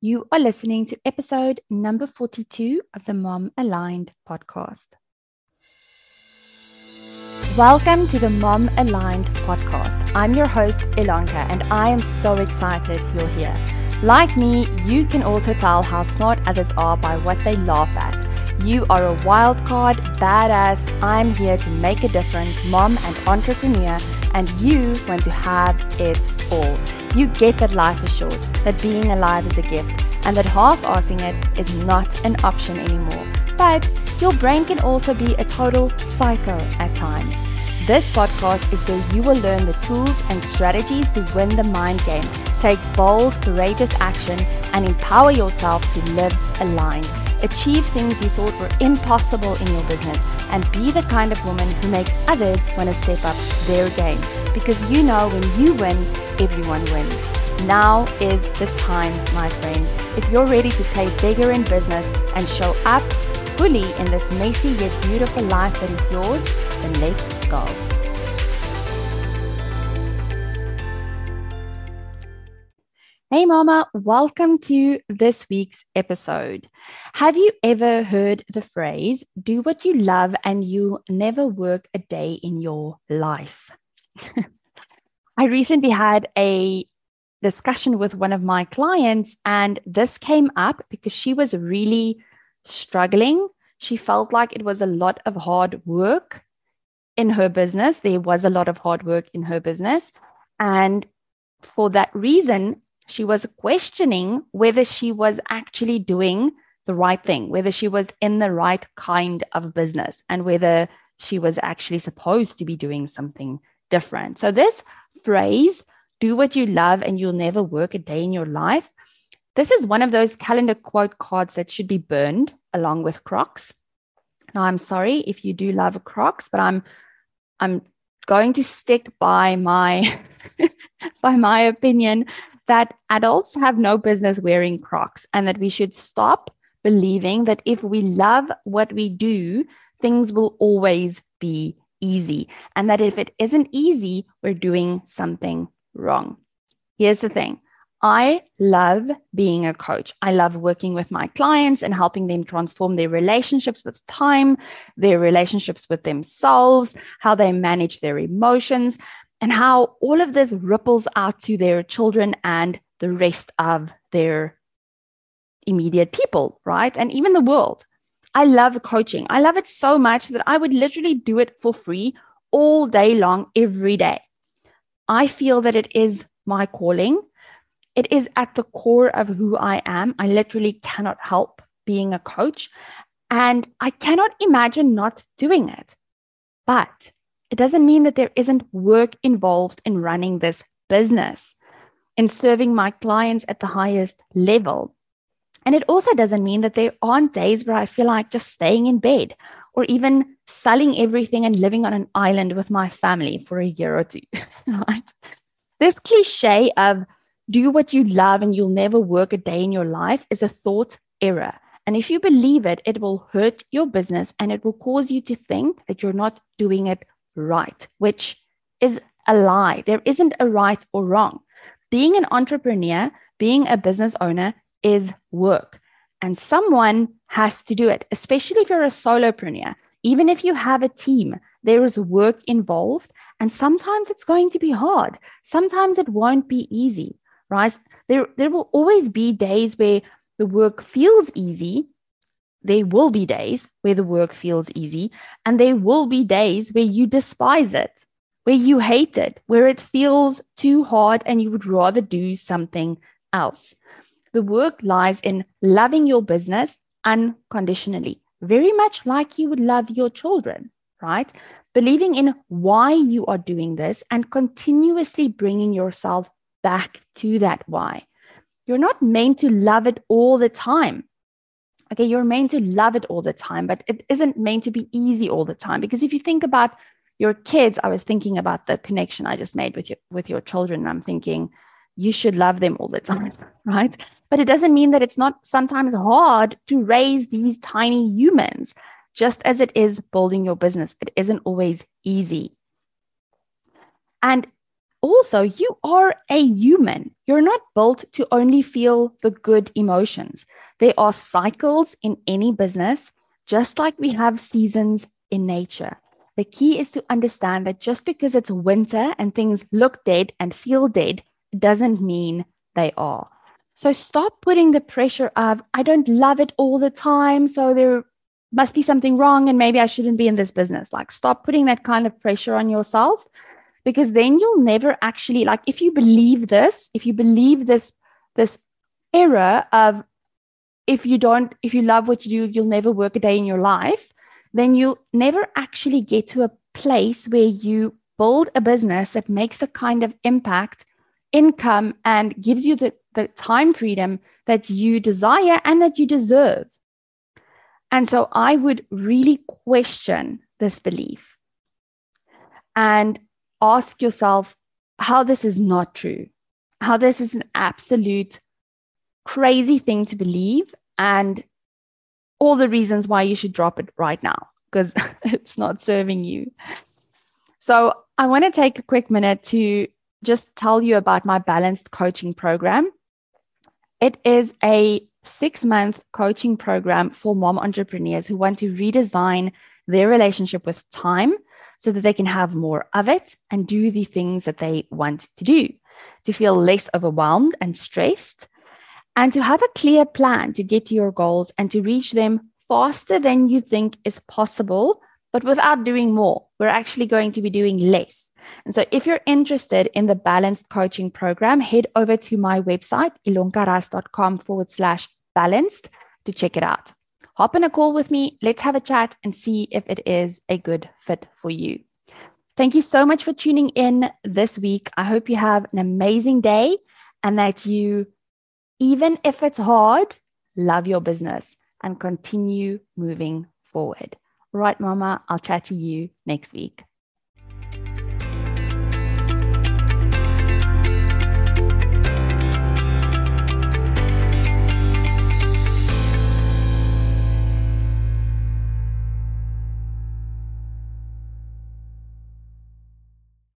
You are listening to episode number 42 of the Mom Aligned podcast. Welcome to the Mom Aligned podcast. I'm your host, Ilonka, and I am so excited you're here. Like me, you can also tell how smart others are by what they laugh at. You are a wild card, badass. I'm here to make a difference, mom and entrepreneur, and you want to have it all. You get that life is short, that being alive is a gift, and that half assing it is not an option anymore. But your brain can also be a total psycho at times. This podcast is where you will learn the tools and strategies to win the mind game, take bold, courageous action, and empower yourself to live aligned. Achieve things you thought were impossible in your business and be the kind of woman who makes others want to step up their game. Because you know when you win, everyone wins. Now is the time, my friend. If you're ready to play bigger in business and show up fully in this messy yet beautiful life that is yours, then let's go. Hey, Mama, welcome to this week's episode. Have you ever heard the phrase, do what you love and you'll never work a day in your life? I recently had a discussion with one of my clients, and this came up because she was really struggling. She felt like it was a lot of hard work in her business. There was a lot of hard work in her business. And for that reason, she was questioning whether she was actually doing the right thing, whether she was in the right kind of business, and whether she was actually supposed to be doing something different. So, this phrase, do what you love and you'll never work a day in your life, this is one of those calendar quote cards that should be burned along with Crocs. Now, I'm sorry if you do love Crocs, but I'm I'm going to stick by my by my opinion that adults have no business wearing Crocs and that we should stop believing that if we love what we do, things will always be easy. And that if it isn't easy, we're doing something wrong. Here's the thing I love being a coach. I love working with my clients and helping them transform their relationships with time, their relationships with themselves, how they manage their emotions, and how all of this ripples out to their children and the rest of their immediate people, right? And even the world. I love coaching. I love it so much that I would literally do it for free all day long, every day. I feel that it is my calling. It is at the core of who I am. I literally cannot help being a coach. And I cannot imagine not doing it. But it doesn't mean that there isn't work involved in running this business, in serving my clients at the highest level. And it also doesn't mean that there aren't days where I feel like just staying in bed or even selling everything and living on an island with my family for a year or two. right? This cliche of do what you love and you'll never work a day in your life is a thought error. And if you believe it, it will hurt your business and it will cause you to think that you're not doing it right, which is a lie. There isn't a right or wrong. Being an entrepreneur, being a business owner is work. And someone has to do it, especially if you're a solopreneur. Even if you have a team, there is work involved. And sometimes it's going to be hard. Sometimes it won't be easy, right? There, there will always be days where the work feels easy. There will be days where the work feels easy. And there will be days where you despise it, where you hate it, where it feels too hard and you would rather do something else. The work lies in loving your business unconditionally, very much like you would love your children, right? Believing in why you are doing this and continuously bringing yourself back to that why. You're not meant to love it all the time. Okay, you're meant to love it all the time, but it isn't meant to be easy all the time. Because if you think about your kids, I was thinking about the connection I just made with your with your children. And I'm thinking, you should love them all the time, right? But it doesn't mean that it's not sometimes hard to raise these tiny humans, just as it is building your business. It isn't always easy. And also, you are a human. You're not built to only feel the good emotions. There are cycles in any business, just like we have seasons in nature. The key is to understand that just because it's winter and things look dead and feel dead doesn't mean they are. So stop putting the pressure of, I don't love it all the time. So there must be something wrong and maybe I shouldn't be in this business. Like, stop putting that kind of pressure on yourself because then you'll never actually, like, if you believe this, if you believe this, this error of, if you don't, if you love what you do, you'll never work a day in your life, then you'll never actually get to a place where you build a business that makes the kind of impact income and gives you the, the time freedom that you desire and that you deserve. And so I would really question this belief and ask yourself how this is not true, how this is an absolute crazy thing to believe, and all the reasons why you should drop it right now because it's not serving you. So, I want to take a quick minute to just tell you about my balanced coaching program. It is a six month coaching program for mom entrepreneurs who want to redesign their relationship with time so that they can have more of it and do the things that they want to do, to feel less overwhelmed and stressed, and to have a clear plan to get to your goals and to reach them faster than you think is possible, but without doing more. We're actually going to be doing less. And so, if you're interested in the balanced coaching program, head over to my website, ilonkaras.com forward slash balanced to check it out. Hop in a call with me. Let's have a chat and see if it is a good fit for you. Thank you so much for tuning in this week. I hope you have an amazing day and that you, even if it's hard, love your business and continue moving forward. All right, Mama, I'll chat to you next week.